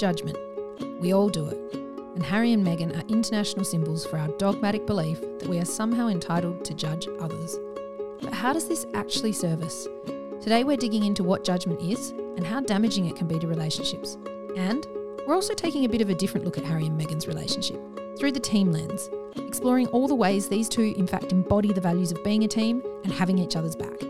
judgment. We all do it. And Harry and Meghan are international symbols for our dogmatic belief that we are somehow entitled to judge others. But how does this actually serve us? Today we're digging into what judgment is and how damaging it can be to relationships. And we're also taking a bit of a different look at Harry and Meghan's relationship through the team lens, exploring all the ways these two, in fact, embody the values of being a team and having each other's back.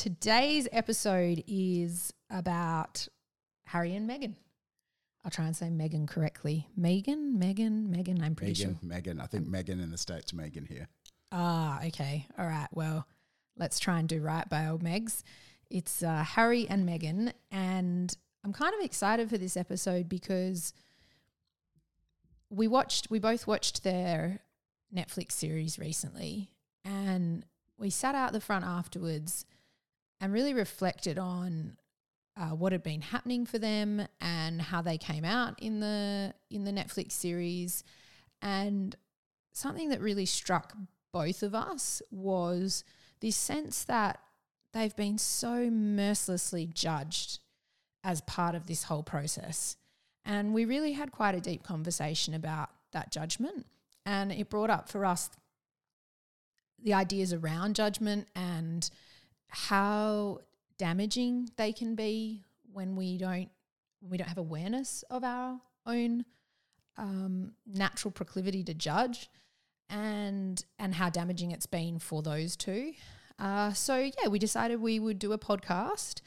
Today's episode is about Harry and Meghan. I'll try and say Megan correctly. Megan, Megan, Megan. I'm pretty Megan, sure. Megan. I think Megan in the States, Megan here. Ah, okay. All right. Well, let's try and do right by old Megs. It's uh, Harry and Meghan, and I'm kind of excited for this episode because we watched, we both watched their Netflix series recently, and we sat out the front afterwards and really reflected on uh, what had been happening for them and how they came out in the in the Netflix series, and something that really struck both of us was this sense that they've been so mercilessly judged as part of this whole process. And we really had quite a deep conversation about that judgment. And it brought up for us the ideas around judgment and how damaging they can be when we don't when we don't have awareness of our own um, natural proclivity to judge and and how damaging it's been for those two. Uh, so yeah, we decided we would do a podcast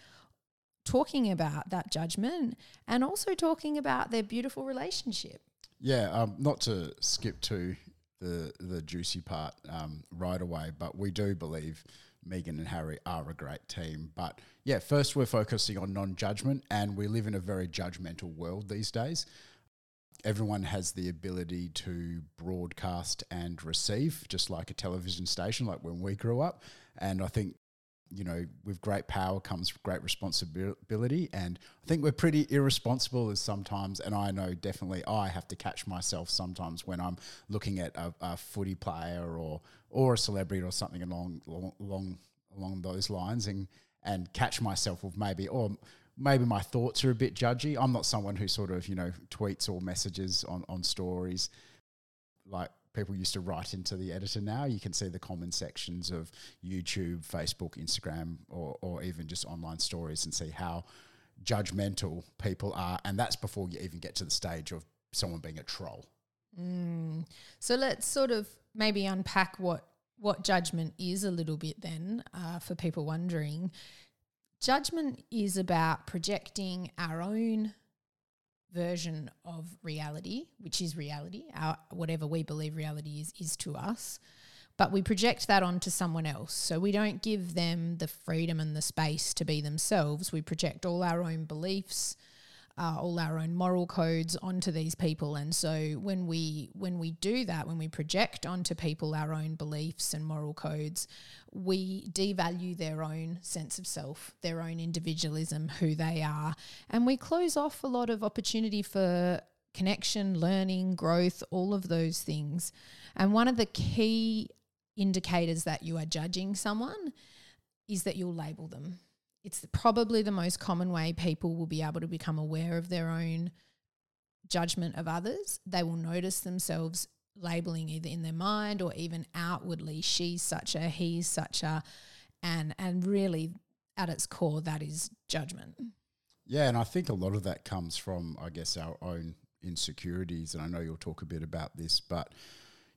talking about that judgment and also talking about their beautiful relationship. Yeah, um, not to skip to the the juicy part um, right away, but we do believe Meghan and Harry are a great team. But yeah, first we're focusing on non judgment, and we live in a very judgmental world these days. Everyone has the ability to broadcast and receive, just like a television station, like when we grew up. And I think, you know, with great power comes great responsibility. And I think we're pretty irresponsible as sometimes, and I know definitely I have to catch myself sometimes when I'm looking at a, a footy player or or a celebrity or something along along along those lines, and and catch myself with maybe or maybe my thoughts are a bit judgy. I'm not someone who sort of you know tweets or messages on on stories like people used to write into the editor now. You can see the comment sections of YouTube, Facebook, Instagram, or, or even just online stories and see how judgmental people are. And that's before you even get to the stage of someone being a troll. Mm. So let's sort of maybe unpack what what judgment is a little bit then uh, for people wondering. Judgment is about projecting our own version of reality, which is reality, our, whatever we believe reality is, is to us. But we project that onto someone else. So we don't give them the freedom and the space to be themselves. We project all our own beliefs, uh, all our own moral codes onto these people. And so when we when we do that, when we project onto people our own beliefs and moral codes, we devalue their own sense of self, their own individualism, who they are, and we close off a lot of opportunity for connection, learning, growth, all of those things. And one of the key indicators that you are judging someone is that you'll label them it's probably the most common way people will be able to become aware of their own judgment of others. They will notice themselves labeling either in their mind or even outwardly she's such a he's such a and and really at its core, that is judgment. Yeah, and I think a lot of that comes from, I guess, our own insecurities. And I know you'll talk a bit about this, but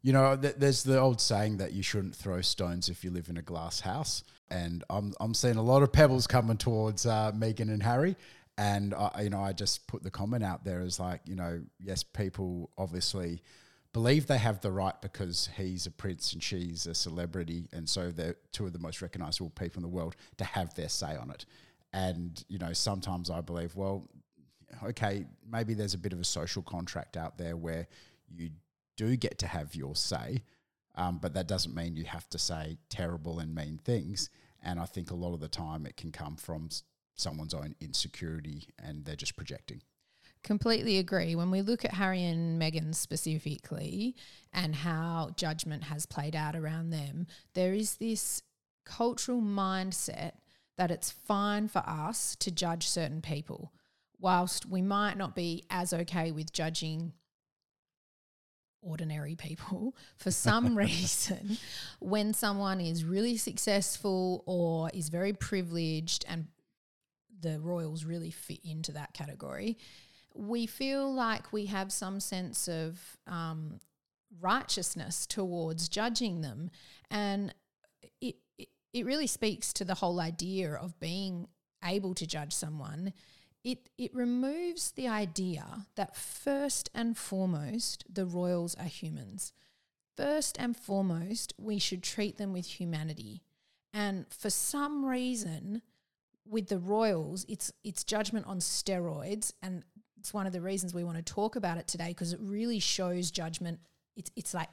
you know, th- there's the old saying that you shouldn't throw stones if you live in a glass house. And I'm I'm seeing a lot of pebbles coming towards uh, Meghan and Harry. And I, you know, I just put the comment out there as like, you know, yes, people obviously believe they have the right because he's a prince and she's a celebrity, and so they're two of the most recognizable people in the world to have their say on it. And you know, sometimes I believe, well, okay, maybe there's a bit of a social contract out there where you do get to have your say, um, but that doesn't mean you have to say terrible and mean things. And I think a lot of the time it can come from someone's own insecurity and they're just projecting. Completely agree. When we look at Harry and Meghan specifically and how judgment has played out around them, there is this cultural mindset that it's fine for us to judge certain people, whilst we might not be as okay with judging ordinary people for some reason when someone is really successful or is very privileged and the royals really fit into that category we feel like we have some sense of um, righteousness towards judging them. And it, it it really speaks to the whole idea of being able to judge someone it it removes the idea that first and foremost the royals are humans. First and foremost, we should treat them with humanity. And for some reason, with the royals, it's it's judgment on steroids, and it's one of the reasons we want to talk about it today because it really shows judgment. It's it's like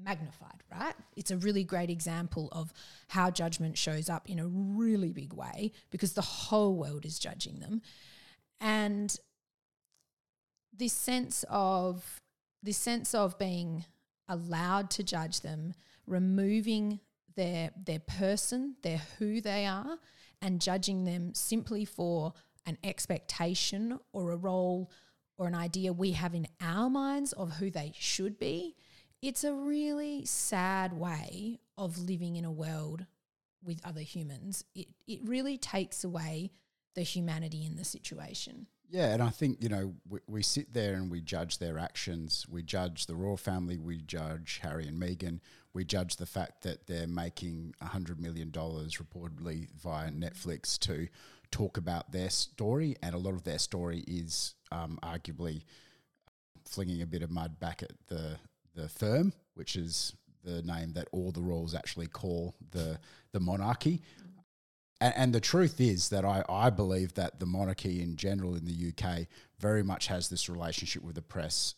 magnified, right? It's a really great example of how judgment shows up in a really big way because the whole world is judging them. And this sense of this sense of being allowed to judge them, removing their their person, their who they are, and judging them simply for an expectation or a role or an idea we have in our minds of who they should be it's a really sad way of living in a world with other humans. It it really takes away the humanity in the situation. Yeah, and I think you know we, we sit there and we judge their actions. We judge the royal family. We judge Harry and Meghan. We judge the fact that they're making hundred million dollars reportedly via Netflix to talk about their story, and a lot of their story is um, arguably flinging a bit of mud back at the the firm, which is the name that all the royals actually call the the monarchy. And, and, the truth is that I, I believe that the monarchy in general in the UK very much has this relationship with the press.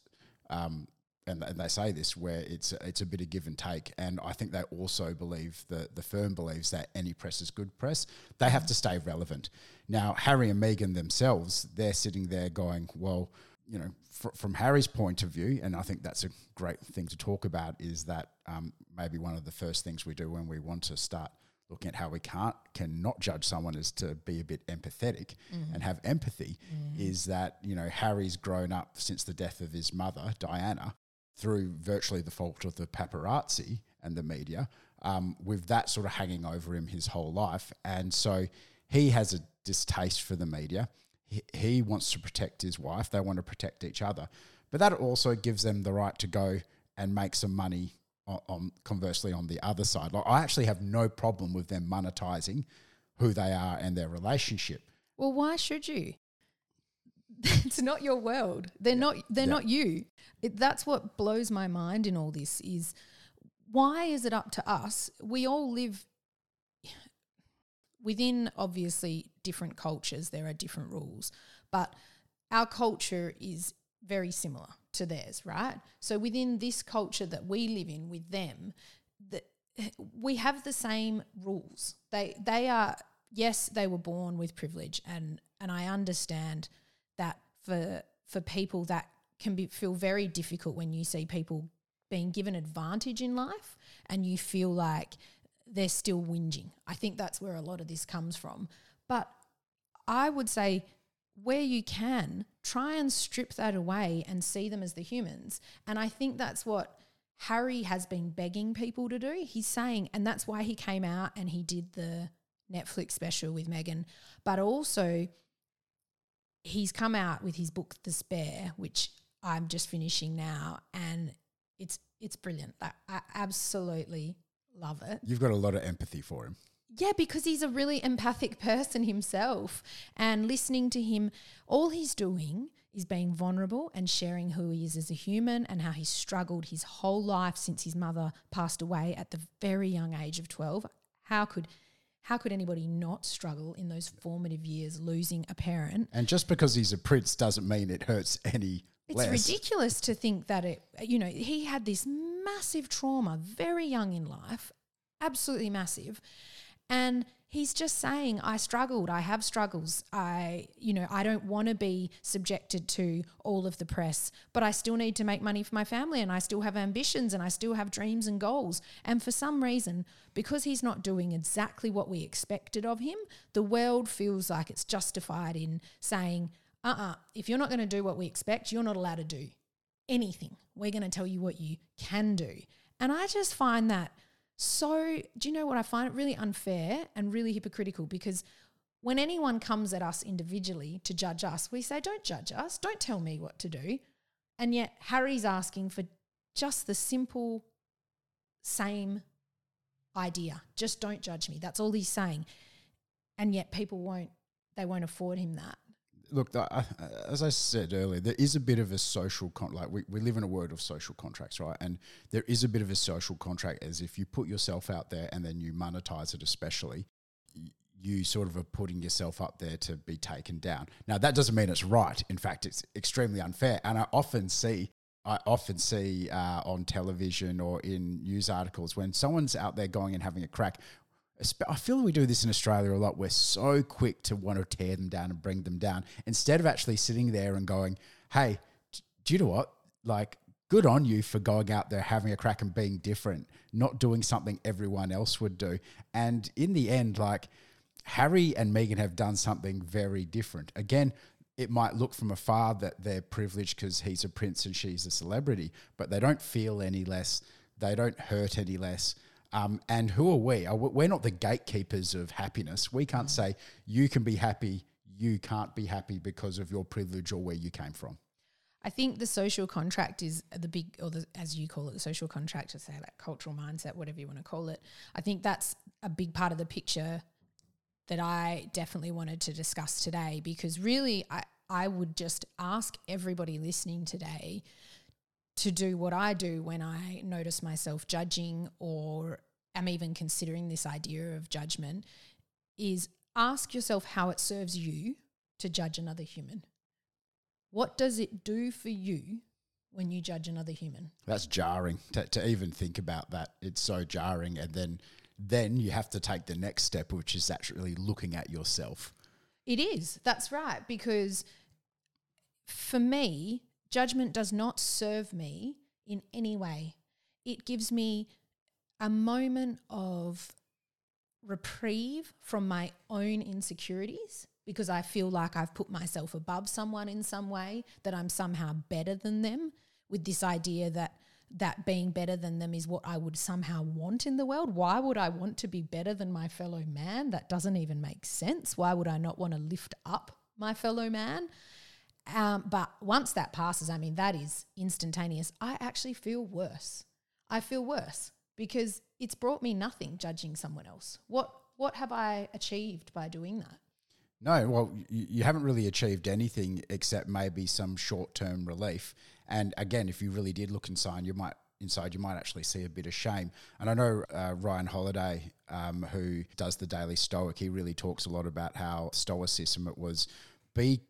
Um, and, and they say this where it's it's a bit of give and take, and I think they also believe that the firm believes that any press is good press. They have to stay relevant. Now, Harry and Meghan themselves, they're sitting there going, "Well, you know, fr- from Harry's point of view, and I think that's a great thing to talk about, is that um, maybe one of the first things we do when we want to start looking at how we can't cannot judge someone is to be a bit empathetic mm. and have empathy. Mm. Is that you know Harry's grown up since the death of his mother Diana through virtually the fault of the paparazzi and the media, um, with that sort of hanging over him his whole life, and so he has a distaste for the media he, wants to protect his wife. They want to protect each other. But that also gives them the right to go and make some money on, on, conversely on the other side. Like I actually have no problem with them monetizing who they are and their relationship. Well, why should you? it's not your world. They're yeah. not they're yeah. not you. It, that's what blows my mind in all this is why is it up to us? We all live within obviously different cultures, there are different rules, but our culture is very similar to theirs, right? So within this culture that we live in with them, that we have the same rules. They they are yes, they were born with privilege, and and I understand that for for people that can be feel very difficult when you see people being given advantage in life and you feel like they're still whinging. I think that's where a lot of this comes from. But I would say, where you can, try and strip that away and see them as the humans. And I think that's what Harry has been begging people to do. He's saying, and that's why he came out and he did the Netflix special with Meghan, but also he's come out with his book The Spare, which I'm just finishing now, and it's it's brilliant. I absolutely love it. You've got a lot of empathy for him. Yeah, because he's a really empathic person himself. And listening to him, all he's doing is being vulnerable and sharing who he is as a human and how he's struggled his whole life since his mother passed away at the very young age of 12. How could how could anybody not struggle in those formative years losing a parent? And just because he's a prince doesn't mean it hurts any It's less. ridiculous to think that it, you know, he had this massive trauma very young in life, absolutely massive. And he's just saying, I struggled, I have struggles. I, you know, I don't want to be subjected to all of the press, but I still need to make money for my family and I still have ambitions and I still have dreams and goals. And for some reason, because he's not doing exactly what we expected of him, the world feels like it's justified in saying, uh uh-uh, uh, if you're not going to do what we expect, you're not allowed to do anything. We're going to tell you what you can do. And I just find that so, do you know what I find it really unfair and really hypocritical because when anyone comes at us individually to judge us, we say, Don't judge us, don't tell me what to do. And yet, Harry's asking for just the simple same idea just don't judge me. That's all he's saying. And yet, people won't, they won't afford him that look, as I said earlier, there is a bit of a social con- like we, we live in a world of social contracts, right? And there is a bit of a social contract as if you put yourself out there and then you monetize it, especially you sort of are putting yourself up there to be taken down. Now that doesn't mean it's right. In fact, it's extremely unfair. And I often see I often see uh, on television or in news articles when someone's out there going and having a crack, I feel we do this in Australia a lot. We're so quick to want to tear them down and bring them down instead of actually sitting there and going, hey, do you know what? Like, good on you for going out there, having a crack and being different, not doing something everyone else would do. And in the end, like, Harry and Meghan have done something very different. Again, it might look from afar that they're privileged because he's a prince and she's a celebrity, but they don't feel any less. They don't hurt any less. Um, and who are we? We're not the gatekeepers of happiness. We can't say you can be happy, you can't be happy because of your privilege or where you came from. I think the social contract is the big, or the, as you call it, the social contract, say that cultural mindset, whatever you want to call it. I think that's a big part of the picture that I definitely wanted to discuss today because really, I, I would just ask everybody listening today to do what I do when I notice myself judging or am even considering this idea of judgment is ask yourself how it serves you to judge another human. What does it do for you when you judge another human? That's jarring to, to even think about that. It's so jarring. And then then you have to take the next step, which is actually looking at yourself. It is. That's right. Because for me, Judgment does not serve me in any way. It gives me a moment of reprieve from my own insecurities because I feel like I've put myself above someone in some way, that I'm somehow better than them, with this idea that that being better than them is what I would somehow want in the world. Why would I want to be better than my fellow man? That doesn't even make sense. Why would I not want to lift up my fellow man? Um, but once that passes, I mean, that is instantaneous. I actually feel worse. I feel worse because it's brought me nothing judging someone else. What what have I achieved by doing that? No, well, you, you haven't really achieved anything except maybe some short term relief. And again, if you really did look inside, you might inside you might actually see a bit of shame. And I know uh, Ryan Holiday, um, who does the Daily Stoic, he really talks a lot about how Stoicism it was be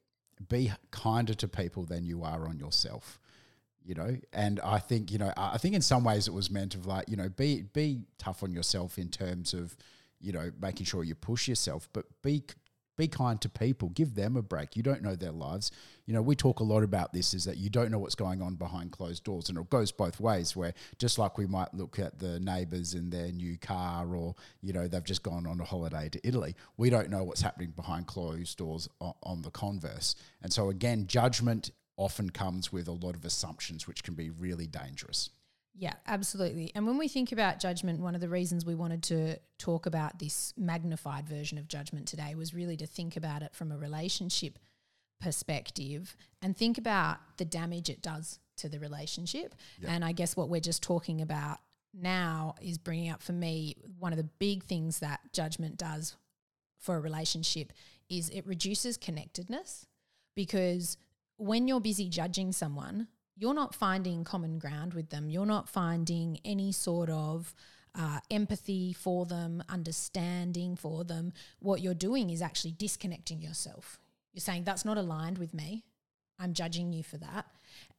be kinder to people than you are on yourself you know? And i think you know i think in some ways it was meant of like you know be be tough on yourself in terms of you know making sure you push yourself but be be kind to people. Give them a break. You don't know their lives. You know we talk a lot about this is that you don't know what's going on behind closed doors and it goes both ways where just like we might look at the neighbors in their new car or you know they've just gone on a holiday to italy we don't know what's happening behind closed doors on, on the converse. And so again judgment often comes with a lot of assumptions which can be really dangerous Yeah, absolutely. And when we think about judgment, one of the reasons we wanted to talk about this magnified version of judgment today was really to think about it from a relationship perspective and think about the damage it does to the relationship. Yep. And I guess what we're just talking about now is bringing up for me one of the big things that judgment does for a relationship is it reduces connectedness because when you're busy judging someone, you're not finding common ground with them. You're not finding any sort of uh, empathy for them, understanding for them. What you're doing is actually disconnecting yourself. You're saying, that's not aligned with me. I'm judging you for that.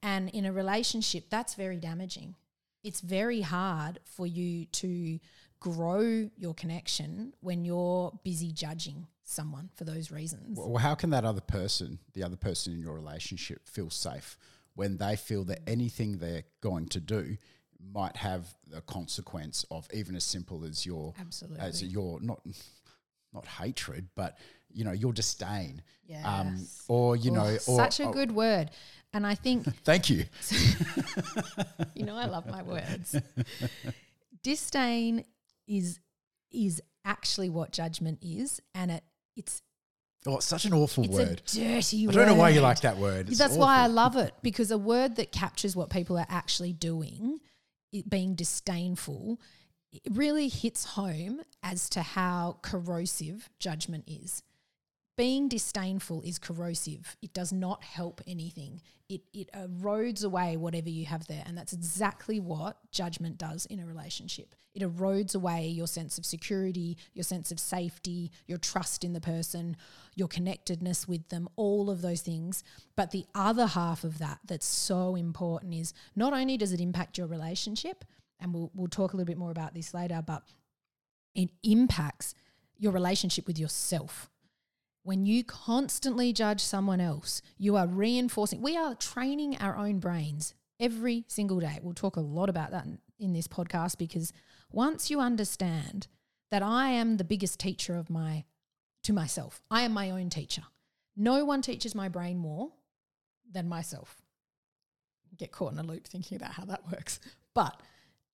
And in a relationship, that's very damaging. It's very hard for you to grow your connection when you're busy judging someone for those reasons. Well, how can that other person, the other person in your relationship, feel safe when they feel that anything they're going to do might have the consequence of even as simple as your Absolutely. as your not not hatred, but you know your disdain, um, Yes. or you Oh, know, or such a or- good word. And I think Thank you. you know I love my words. Disdain is is actually what judgment is, and it it's Oh, it's such an awful it's word. a dirty I don't know why you like that word. It's That's why I love it because a word that captures what people are actually doing, it being disdainful, it really hits home as to how corrosive judgment is. Being disdainful is corrosive. It does not help anything. It it erodes away whatever you have there, and that's exactly what judgment does in a relationship. It erodes away your sense of security, your sense of safety, your trust in the person, your connectedness with them, all of those things. But the other half of that that's so important is not only does it impact your relationship, and we'll we'll talk a little bit more about this later, but it impacts your relationship with yourself. When you constantly judge someone else, you are reinforcing, we are training our own brains every single day. We'll talk a lot about that in, this podcast because once you understand that I am the biggest teacher of my to myself, I am my own teacher. No one teaches my brain more than myself. Get caught in a loop thinking about how that works. But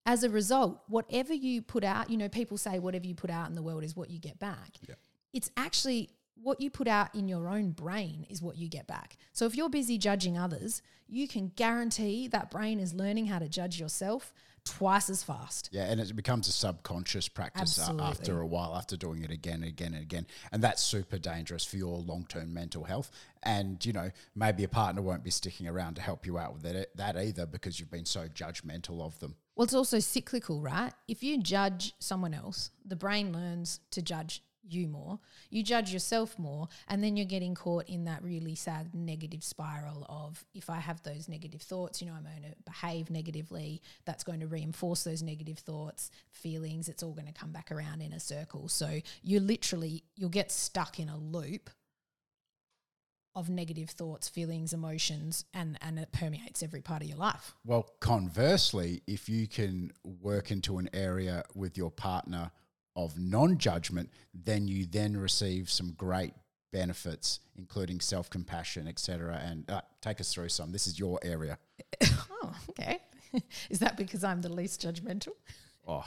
as a result, whatever you put out, you know, people say whatever you put out in the world is what you get back. Yeah. It's actually what you put out in your own brain is what you get back. So if you're busy judging others, you can guarantee that brain is learning how to judge yourself twice as fast. Yeah, and it becomes a subconscious practice a- after a while, after doing it again and again and again. And that's super dangerous for your long term mental health. And, you know, maybe a partner won't be sticking around to help you out with that, that either because you've been so judgmental of them. Well, it's also cyclical, right? If you judge someone else, the brain learns to judge you more. You judge yourself more, and then you're getting caught in that really sad negative spiral of if I have those negative thoughts, you know, I'm going to behave negatively. That's going to reinforce those negative thoughts, feelings. It's all going to come back around in a circle. So you literally you'll get stuck in a loop of negative thoughts, feelings, emotions, and and it permeates every part of your life. Well, conversely, if you can work into an area with your partner of non judgment, then you then receive some great benefits, including self compassion, etc. And uh, take us through some. This is your area. Oh, okay. Is that because I'm the least judgmental? Oh,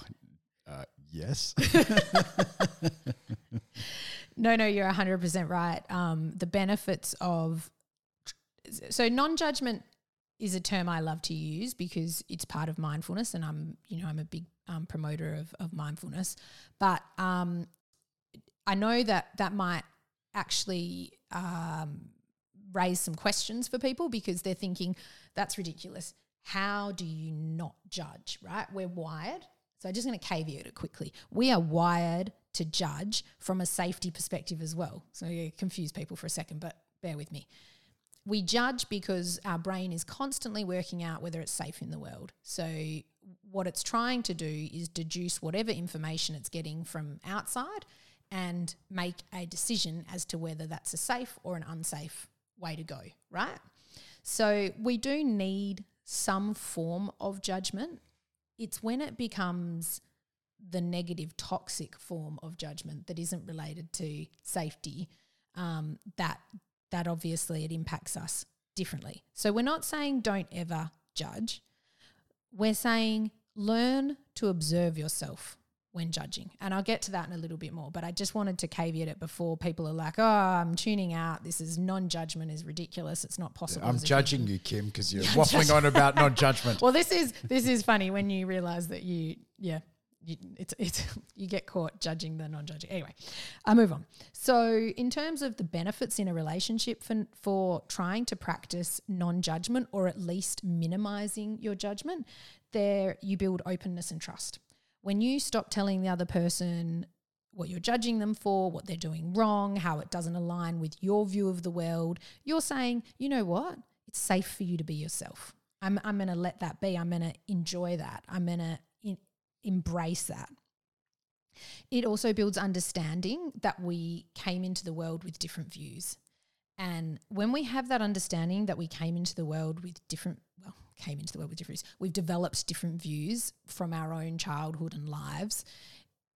uh, yes. No, no, you're 100% right. Um, the benefits of so non-judgment is a term I love to use because it's part of mindfulness, and I'm, you know, I'm a big um, promoter of, of mindfulness. But um, I know that that might actually um, raise some questions for people because they're thinking that's ridiculous. How do you not judge? Right? We're wired. So I'm just going to caveat it quickly. We are wired to judge from a safety perspective as well. So you confuse people for a second, but bear with me we judge because our brain is constantly working out whether it's safe in the world. So, what it's trying to do is deduce whatever information it's getting from outside and make a decision as to whether that's a safe or an unsafe way to go, right? So, we do need some form of judgment. It's when it becomes the negative, toxic form of judgment that isn't related to safety um, that that obviously it impacts us differently. So we're not saying don't ever judge. we're saying learn to observe yourself when judging. And I'll get to that in a little bit more, but I just wanted to caveat it before people are like, oh, I'm tuning out. This is non judgment is ridiculous. It's not possible. I'm judging human." you, Kim, because you're waffling on about non judgment. Well, this is this is funny when you realize that you, yeah, you, it's it's you get caught judging the non-judging. Anyway, I move on. So, in terms of the benefits in a relationship for for trying to practice non-judgment or at least minimizing your judgment, there you build openness and trust. When you stop telling the other person what you're judging them for, what they're doing wrong, how it doesn't align with your view of the world, you're saying, you know what? It's safe for you to be yourself. I'm, I'm going to let that be. I'm going to enjoy that. I'm going to embrace that. It also builds understanding that we came into the world with different views. And when we have that understanding that we came into the world with different, well, came into the world with different views, we've developed different views from our own childhood and lives.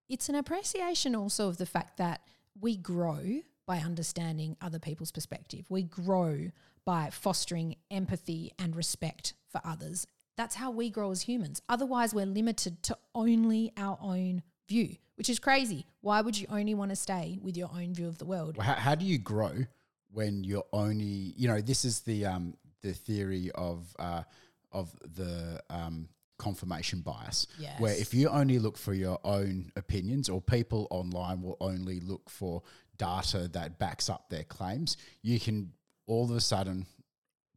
It's an appreciation also of the fact that we grow by understanding other people's perspective. We grow by fostering empathy and respect for others. That's how we grow as humans. Otherwise, we're limited to only our own view, which is crazy. Why would you only want to stay with your own view of the world? Well, how, how do you grow when you're only you know this is the um the theory of uh of the um confirmation bias where if you only look for your own opinions or people online will only look for data that backs up their claims you can all of a sudden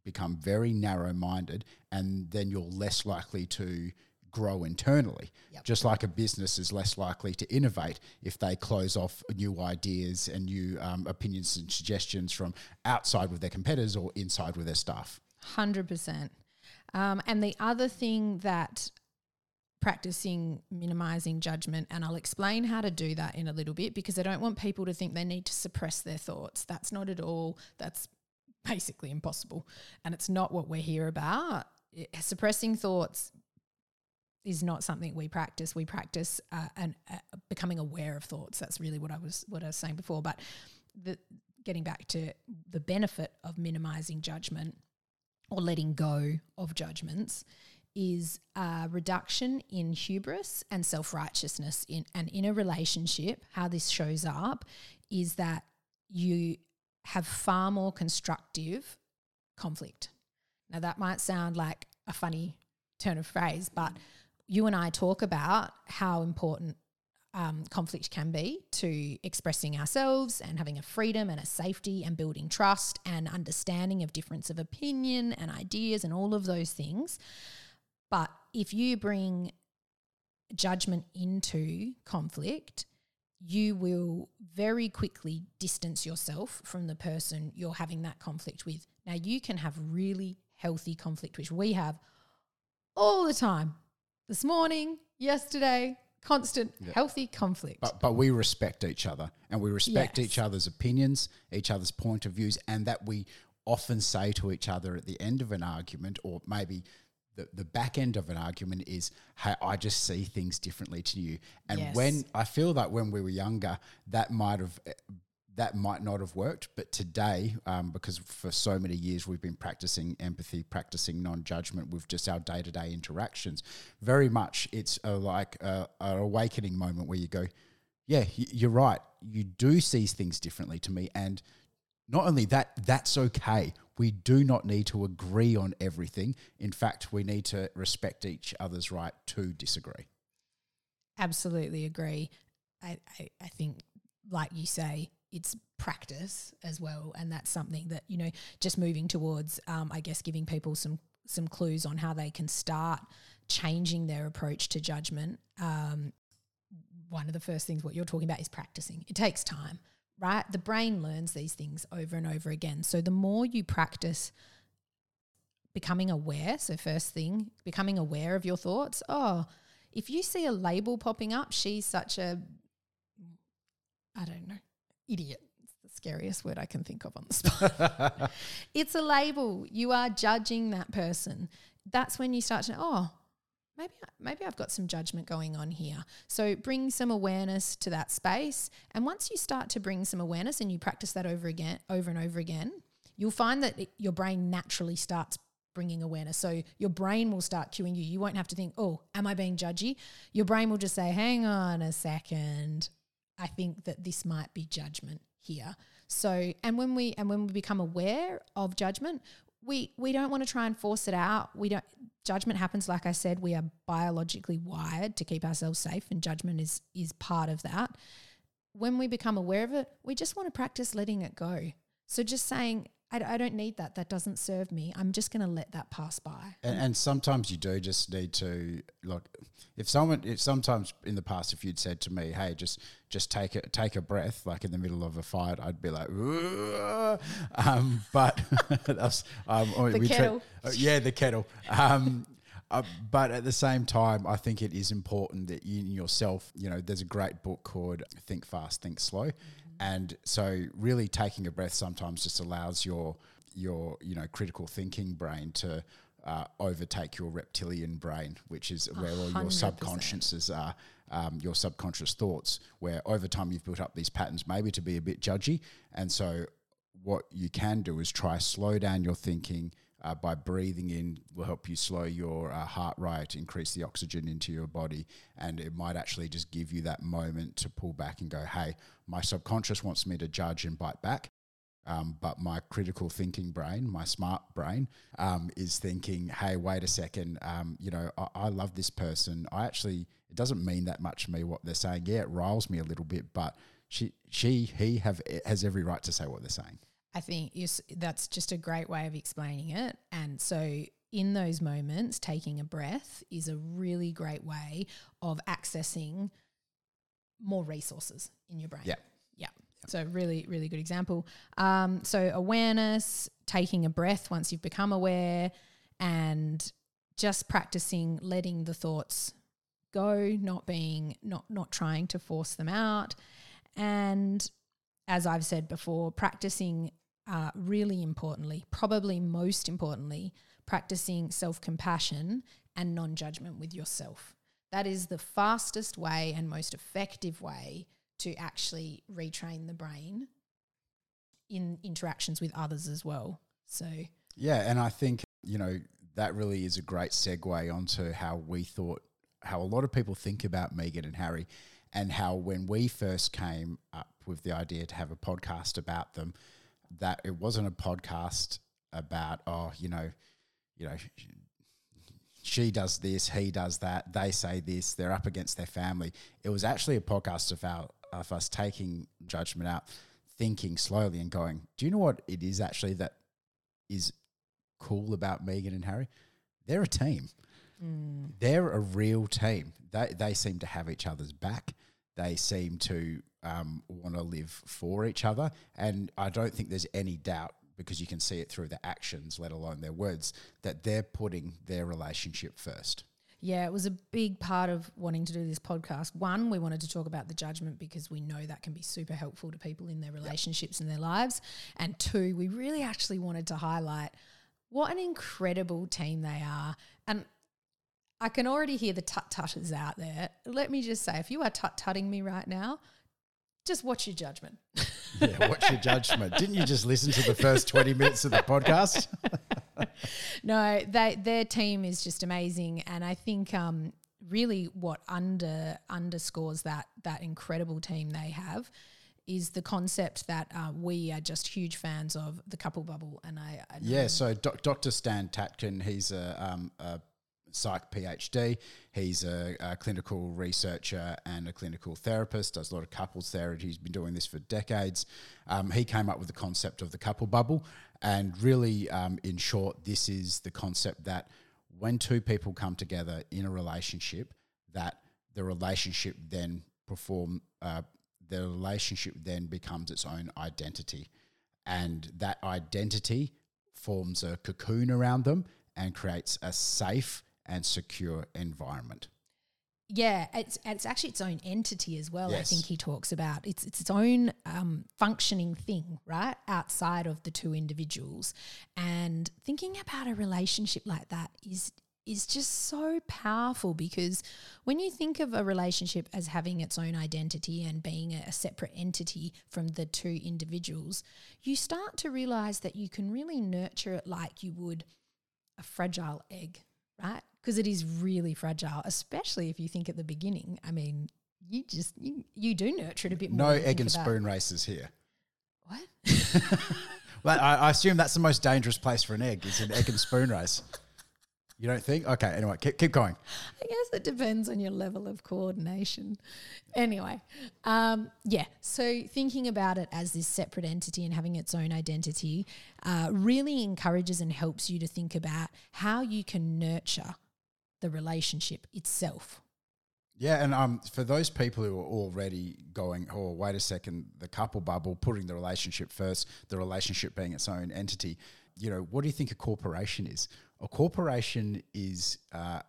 become very narrow minded and then you're less likely to grow internally. Yep. Just like a business is less likely to innovate if they close off new ideas and new um, opinions and suggestions from outside with their competitors or inside with their staff. Hundred percent. Um, and the other thing that practicing minimizing judgment, and I'll explain how to do that in a little bit because I don't want people to think they need to suppress their thoughts. That's not at all. That's basically impossible, and it's not what we're here about. It- suppressing thoughts is not something we practice. We practice uh, and uh, becoming aware of thoughts. That's really what I was what I was saying before. But the getting back to the benefit of minimizing judgment or letting go of judgments is a reduction in hubris and self-righteousness in and in a relationship how this shows up is that you have far more constructive conflict now that might sound like a funny turn of phrase but you and I talk about how important um, conflict can be to expressing ourselves and having a freedom and a safety and building trust and understanding of difference of opinion and ideas and all of those things. But if you bring judgment into conflict, you will very quickly distance yourself from the person you're having that conflict with. Now, you can have really healthy conflict, which we have all the time. This morning, yesterday, constant healthy conflict. But but we respect each other and we respect Yes. each other's opinions, each other's point of views, and that we often say to each other at the end of an argument, or maybe the, the back end of an argument is, hey, I just see things differently to you. And Yes. when I feel that when we were younger, that might have that might not have worked, but today, um, because for so many years we've been practicing empathy, practicing non-judgment with just our day-to-day interactions, very much it's a, like a, an awakening moment where you go, yeah, you're right. You do see things differently to me, and not only that, that's okay. We do not need to agree on everything. In fact, we need to respect each other's right to disagree. Absolutely agree. I, I, I think, like you say, it's practice as well, and that's something that you know. Just moving towards, um, I guess, giving people some some clues on how they can start changing their approach to judgment. Um, one of the first things what you're talking about is practicing. It takes time, right? The brain learns these things over and over again. So the more you practice becoming aware, so first thing, becoming aware of your thoughts. Oh, if you see a label popping up, she's such a, I don't know, idiot. It's the scariest word I can think of on the spot. it's a label. You are judging that person. That's when you start to, oh, maybe maybe I've got some judgment going on here. So bring some awareness to that space, and once you start to bring some awareness and you practice that over again, over and over again, you'll find that it, your brain naturally starts bringing awareness. So your brain will start cueing you. You won't have to think, oh, am I being judgy? Your brain will just say, hang on a second. I think that this might be judgment here. So, and when we and when we become aware of judgment, we we don't want to try and force it out. We don't judgment happens like I said, we are biologically wired to keep ourselves safe and judgment is is part of that. When we become aware of it, we just want to practice letting it go. So just saying I, I don't need that. That doesn't serve me. I'm just going to let that pass by. And, and, sometimes you do just need to like, if someone, if sometimes in the past, if you'd said to me, "Hey, just just take a take a breath," like in the middle of a fight, I'd be like, um, but that's um, the kettle. Tra- uh, yeah, the kettle. Um, uh, but at the same time, I think it is important that you yourself, you know, there's a great book called Think Fast, Think Slow. And so, really taking a breath sometimes just allows your your you know critical thinking brain to uh, overtake your reptilian brain, which is where all your subconsciouses are, um, your subconscious thoughts. Where over time you've built up these patterns, maybe to be a bit judgy, and so what you can do is try slow down your thinking uh, by breathing in will help you slow your uh, heart rate, increase the oxygen into your body, and it might actually just give you that moment to pull back and go, "Hey, my subconscious wants me to judge and bite back." Um, but my critical thinking brain, my smart brain, um, is thinking, "Hey, wait a second. Um, you know, I, I love this person. I actually, it doesn't mean that much to me what they're saying. Yeah, it riles me a little bit, but she, she, he have has every right to say what they're saying." I think that's just a great way of explaining it. And so, in those moments, taking a breath is a really great way of accessing more resources in your brain. Yeah. Yeah. So, really, really good example. Um, so, awareness, taking a breath once you've become aware, and just practicing letting the thoughts go, not being, not, not trying to force them out. And as I've said before, practicing uh, really importantly, probably most importantly, practicing self compassion and non judgment with yourself. That is the fastest way and most effective way to actually retrain the brain in interactions with others as well. So, yeah, and I think, you know, that really is a great segue onto how we thought, how a lot of people think about Meghan and Harry, and how when we first came up with the idea to have a podcast about them, that it wasn't a podcast about oh you know you know she does this he does that they say this they're up against their family. It was actually a podcast of, our, of us taking judgment out thinking slowly and going do you know what it is actually that is cool about Meghan and harry? They're a team. Mm. they're a real team. They, they seem to have each other's back they seem to um, want to live for each other. And I don't think there's any doubt because you can see it through their actions, let alone their words, that they're putting their relationship first. Yeah, it was a big part of wanting to do this podcast. One, we wanted to talk about the judgment because we know that can be super helpful to people in their relationships yep. and their lives. And two, we really actually wanted to highlight what an incredible team they are. And I can already hear the tut tutters out there. Let me just say, if you are tut tutting me right now, just watch your judgment. yeah, watch your judgment. Didn't you just listen to the first 20 minutes of the podcast? no, they their team is just amazing. And I think um, really what under underscores that that incredible team they have is the concept that uh, we are just huge fans of the couple bubble. And I, I yeah, so doc, Dr. Stan Tatkin, he's a, um, a psych PhD. He's a, a, clinical researcher and a clinical therapist, does a lot of couples therapy. He's been doing this for decades. Um, he came up with the concept of the couple bubble. And really, um, in short, this is the concept that when two people come together in a relationship, that the relationship then perform, uh, the relationship then becomes its own identity. And that identity forms a cocoon around them and creates a safe and secure environment. Yeah, it's it's actually its own entity as well. Yes. I think he talks about it's it's its own um, functioning thing, right, outside of the two individuals. And thinking about a relationship like that is is just so powerful because when you think of a relationship as having its own identity and being a, a, separate entity from the two individuals, you start to realize that you can really nurture it like you would a fragile egg, right? Because it is really fragile, especially if you think at the beginning. I mean, you just you, you do nurture it a bit No more. you egg and about. spoon races here. What? Well, I, I assume that's the most dangerous place for an egg is an egg and spoon race. You don't think? Okay, anyway, keep, keep going. I guess it depends on your level of coordination. Anyway, um, yeah. So thinking about it as this separate entity and having its own identity uh, really encourages and helps you to think about how you can nurture the relationship itself. Yeah, and um, for those people who are already going, oh, wait a second, the couple bubble, putting the relationship first, the relationship being its own entity, you know, what do you think a corporation is? A corporation is uh,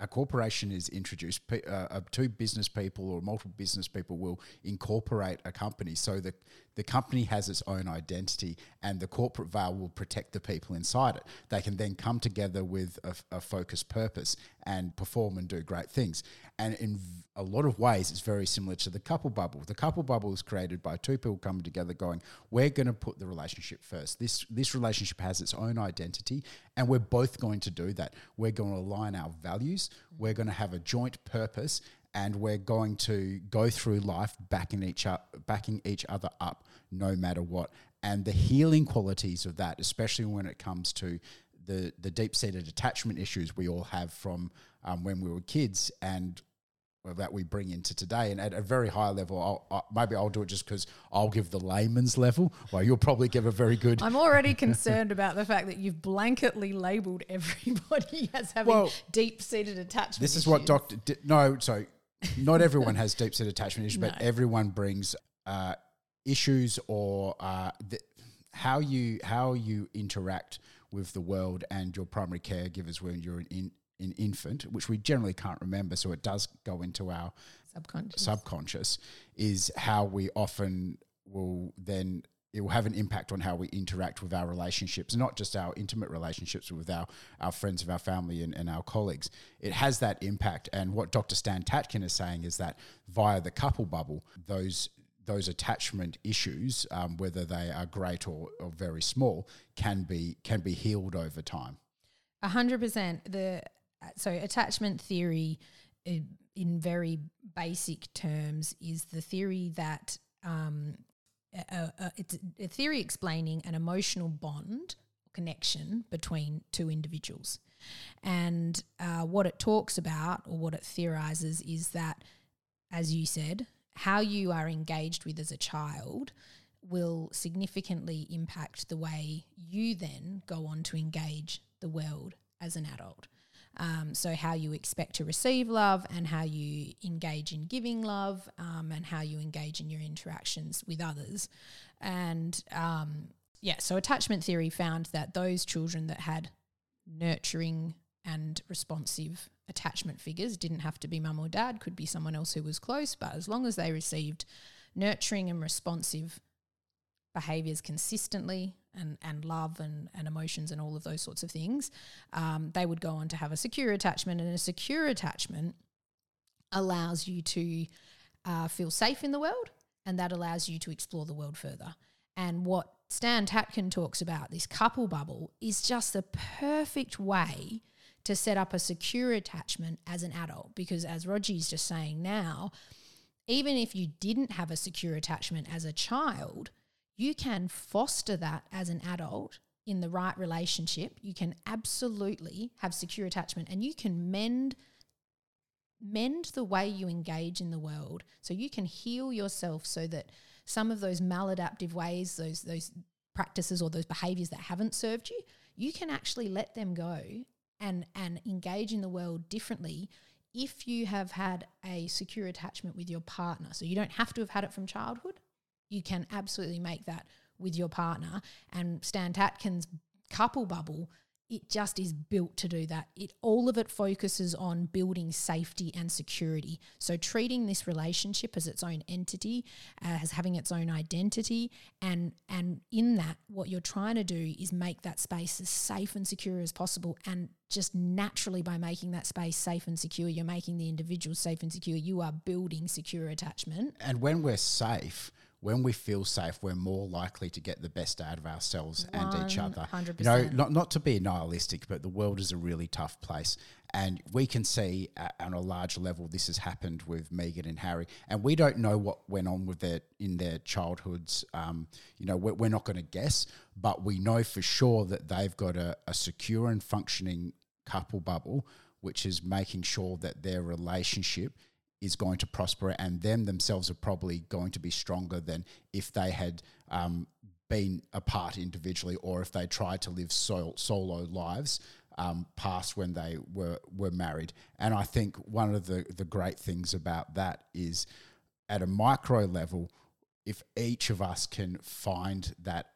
a corporation is introduced. Uh, uh, two business people or multiple business people will incorporate a company, so that the company has its own identity, and the corporate veil will protect the people inside it. They can then come together with a, a focused purpose and perform and do great things. And in a lot of ways, it's very similar to the couple bubble. The couple bubble is created by two people coming together, going, "We're going to put the relationship first. This this relationship has its own identity, and we're both going to do that. We're going to align our values. We're going to have a joint purpose." And we're going to go through life backing each up, backing each other up, no matter what. And the healing qualities of that, especially when it comes to the the deep seated attachment issues we all have from um, when we were kids and that we bring into today. And at a very high level, I'll, I, maybe I'll do it just because I'll give the layman's level. Well, you'll probably give a very good. I'm already concerned about the fact that you've blanketly labelled everybody as having Well, deep seated attachment. This is what. Doctor. Di- no, so not everyone has deep seated attachment issues, but everyone brings uh, issues or uh, the, how you how you interact with the world and your primary caregivers when you're an, in, an infant, which we generally can't remember. So it does go into our subconscious. subconscious is how we often will then it will have an impact on how we interact with our relationships, not just our intimate relationships with our, our friends of our family and, and our colleagues. It has that impact. And what Dr. Stan Tatkin is saying is that via the couple bubble, those those attachment issues, um, whether they are great or, or very small, can be can be healed over time. A hundred percent. The so attachment theory, in very basic terms, is the theory that um, a, a, it's a theory explaining an emotional bond connection between two individuals, and uh, what it talks about or what it theorizes is that, as you said, how you are engaged with as a child will significantly impact the way you then go on to engage the world as an adult. Um, so, how you expect to receive love, and how you engage in giving love, um, and how you engage in your interactions with others. And um, yeah, so attachment theory found that those children that had nurturing and responsive attachment figures didn't have to be mum or dad, could be someone else who was close, but as long as they received nurturing and responsive behaviors consistently and, and love and, and emotions and all of those sorts of things, um, they would go on to have a secure attachment. And a secure attachment allows you to uh, feel safe in the world and that allows you to explore the world further. And what Stan Tatkin talks about, this couple bubble, is just the perfect way to set up a secure attachment as an adult. Because as Roger's just saying now, even if you didn't have a secure attachment as a child, you can foster that as an adult in the right relationship. You can absolutely have secure attachment and you can mend mend the way you engage in the world so you can heal yourself so that some of those maladaptive ways those those practices or those behaviors that haven't served you you can actually let them go and and engage in the world differently if you have had a secure attachment with your partner so you don't have to have had it from childhood you can absolutely make that with your partner and Stan Tatkin's couple bubble it just is built to do that. It all of it focuses on building safety and security. So treating this relationship as its own entity, uh, as having its own identity, and and in that, what you're trying to do is make that space as safe and secure as possible. And just naturally, by making that space safe and secure, you're making the individual safe and secure. You are building secure attachment. And when we're safe, when we feel safe, we're more likely to get the best out of ourselves and each other. 100%. You know, not not to be nihilistic, but the world is a really tough place, and we can see uh, on a large level this has happened with Meghan and Harry, and we don't know what went on with their in their childhoods. Um, you know, we're, we're not going to guess, but we know for sure that they've got a, a secure and functioning couple bubble, which is making sure that their relationship is going to prosper and them themselves are probably going to be stronger than if they had um, been apart individually or if they tried to live sol- solo lives um, past when they were were married. And I think one of the the great things about that is at a micro level, if each of us can find that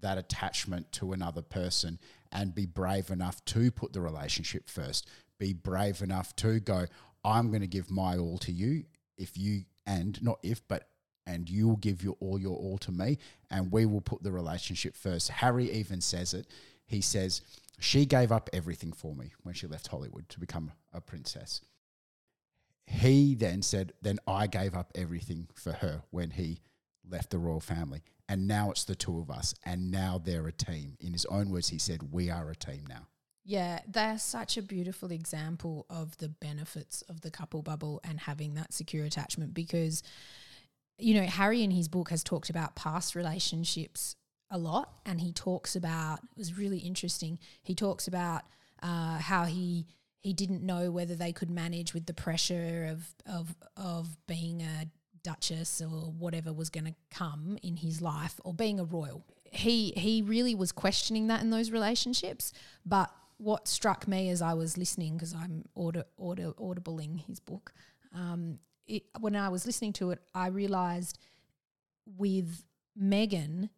that attachment to another person and be brave enough to put the relationship first, be brave enough to go, I'm going to give my all to you. If you, and not if, but, and you will give your all your all to me, and we will put the relationship first. Harry even says it. He says, She gave up everything for me when she left Hollywood to become a princess. He then said, Then I gave up everything for her when he left the royal family. And now it's the two of us. And now they're a team. In his own words, he said, We are a team now. Yeah, they're such a beautiful example of the benefits of the couple bubble and having that secure attachment because, you know, Harry in his book has talked about past relationships a lot. And he talks about, it was really interesting, he talks about uh, how he he didn't know whether they could manage with the pressure of of of being a duchess or whatever was going to come in his life or being a royal. He he really was questioning that in those relationships, but what struck me as I was listening because I'm audio, audio, audibling his book, um, it, when I was listening to it, I realized with Meghan,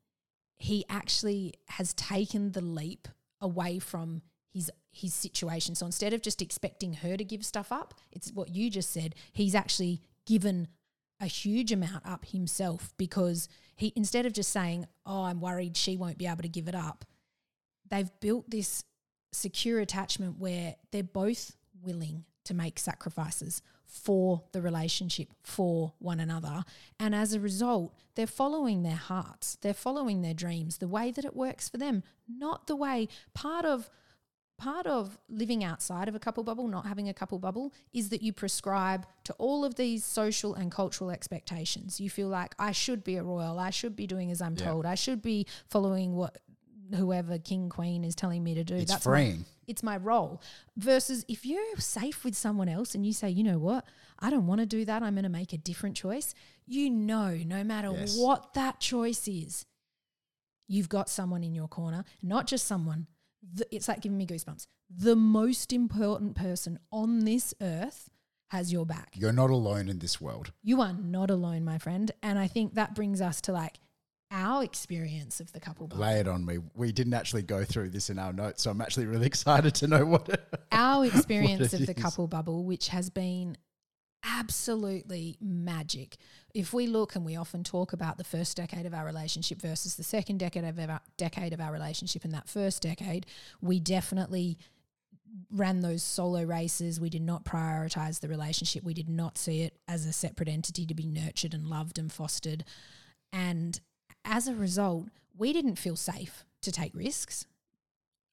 he actually has taken the leap away from his his situation. So instead of just expecting her to give stuff up, it's what you just said. He's actually given a huge amount up himself because he instead of just saying, "Oh, I'm worried she won't be able to give it up," they've built this secure attachment where they're both willing to make sacrifices for the relationship, for one another. And as a result, they're following their hearts, they're following their dreams, the way that it works for them, not the way part of part of living outside of a couple bubble, not having a couple bubble, is that you prescribe to all of these social and cultural expectations. You feel like I should be a royal, I should be doing as I'm Yeah. told, I should be following what whoever king queen is telling me to do. It's my- freeing. it's my role. Versus if you're safe with someone else and you say, you know what, I don't want to do that. I'm going to make a different choice. You know, no matter Yes. what that choice is, you've got someone in your corner, not just someone. The, it's like giving me goosebumps. The most important person on this earth has your back. You're not alone in this world. You are not alone, my friend. And I think that brings us to like our experience of the couple bubble. Lay it on me. We didn't actually go through this in our notes, so I'm actually really excited to know what. our experience it of the is. couple bubble, which has been absolutely magic. If we look and we often talk about the first decade of our relationship versus the second decade of our decade of our relationship in that first decade, we definitely ran those solo races. We did not prioritize the relationship. We did not see it as a separate entity to be nurtured and loved and fostered. And as a result, we didn't feel safe to take risks.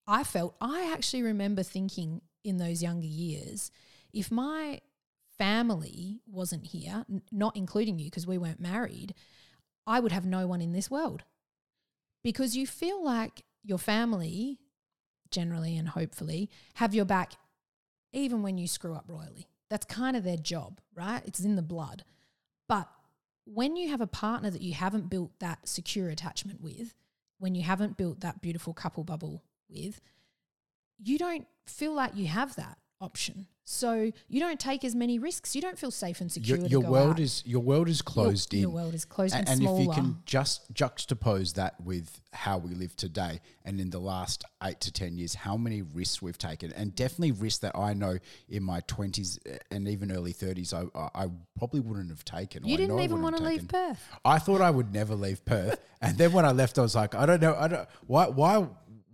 I felt, I actually remember thinking in those younger years, if my family wasn't here, n- not including you because we weren't married, I would have no one in this world. Because you feel like your family, generally and hopefully, have your back even when you screw up royally. That's kind of their job, right? It's in the blood. But when you have a partner that you haven't built that secure attachment with, when you haven't built that beautiful couple bubble with, you don't feel like you have that option. So you don't take as many risks. You don't feel safe and secure. Your, your world out. is your world is closed your, in. Your world is closed A- and, and smaller. if you can just juxtapose that with how we live today and in the last eight to 10 years, how many risks we've taken, and definitely risks that I know in my 20s and even early 30s, I, I I probably wouldn't have taken. you didn't even want to leave. Perth. I thought I would never leave Perth. and then when I left, I was like, I don't know. I don't, why, why,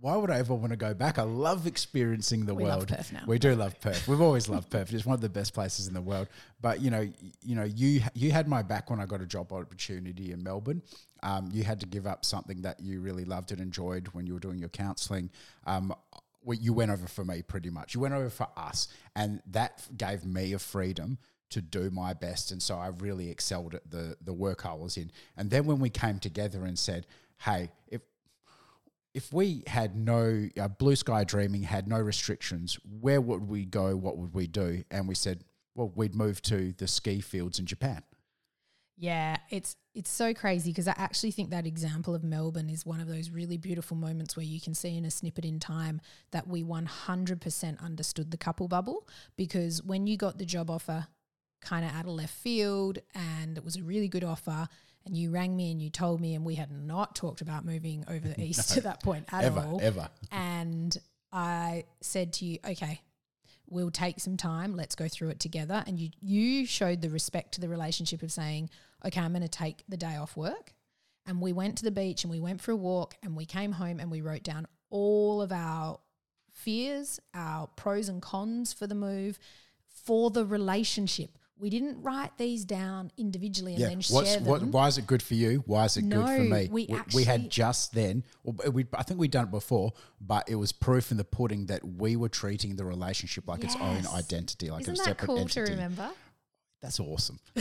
why would I ever want to go back? I love experiencing the We love world. Perth now. We do love Perth. We've always loved Perth. It's one of the best places in the world. But you know, you know, you you had my back when I got a job opportunity in Melbourne. Um, you had to give up something that you really loved and enjoyed when you were doing your counselling. Um, you went over for me pretty much. You went over for us, and that gave me a freedom to do my best. And so I really excelled at the the work I was in. And then when we came together and said, "Hey, if if we had no uh, blue sky dreaming had no restrictions where would we go? What would we do? And we said well we'd move to the ski fields in japan. Yeah, it's it's so crazy because I actually think that example of Melbourne is one of those really beautiful moments where you can see in a snippet in time that we 100% understood the couple bubble. Because when you got the job offer kind of out of left field and it was a really good offer and you rang me and you told me and we had not talked about moving over the east to that point at ever all ever and I said to you, okay, we'll take some time. Let's go through it together. And you you showed the respect to the relationship of saying, okay, I'm going to take the day off work. And we went to the beach and we went for a walk and we came home and we wrote down all of our fears, our pros and cons for the move, for the relationship. We didn't write these down individually and yeah then what's share them. what why is it good for you why is it good for me we we actually- had just then we, i think we'd done it before but it was proof in the pudding that we were treating the relationship like its own identity like Isn't a that separate cool entity to remember? that's awesome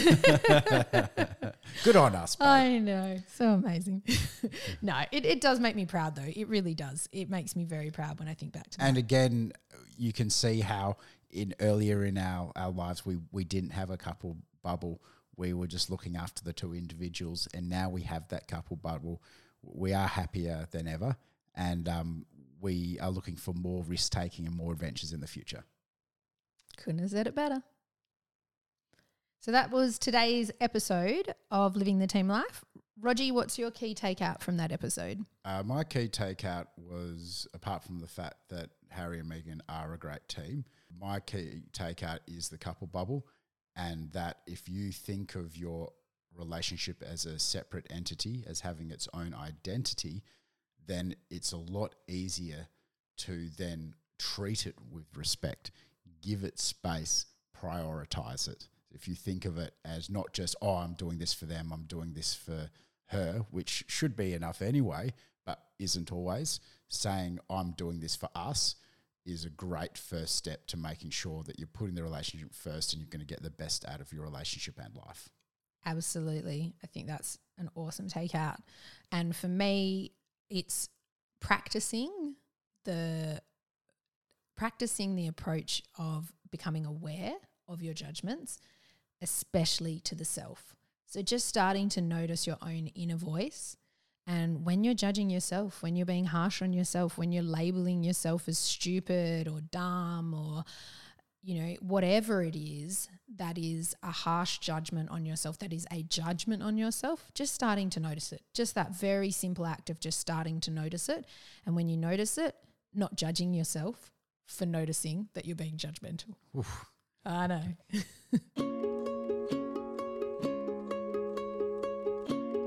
good on us babe. I know. So amazing. no, it, it does make me proud though. It really does. It makes me very proud when I think back to that. And again, you can see how in earlier in our, our lives we, we didn't have a couple bubble. We were just looking after the two individuals, and now we have that couple bubble. We are happier than ever, and um, we are looking for more risk taking and more adventures in the future. Couldn't have said it better. So that was today's episode of Living the Team Life. Rogie, what's your key takeout from that episode? Uh, my key takeout was, apart from the fact that Harry and Meghan are a great team, my key takeout is the couple bubble, and that if you think of your relationship as a separate entity, as having its own identity, then it's a lot easier to then treat it with respect, give it space, prioritize it. If you think of it as not just, oh, I'm doing this for them, I'm doing this for her, which should be enough anyway, but isn't always, saying, I'm doing this for us is a great first step to making sure that you're putting the relationship first and you're going to get the best out of your relationship and life. Absolutely. I think that's an awesome takeout. And for me, it's practicing the practicing the approach of becoming aware of your judgments, especially to the self. So just starting to notice your own inner voice. And when you're judging yourself, when you're being harsh on yourself, when you're labeling yourself as stupid or dumb or you know, whatever it is that is a harsh judgment on yourself, that is a judgment on yourself, just starting to notice it. Just that very simple act of just starting to notice it. And when you notice it, not judging yourself for noticing that you're being judgmental. I know.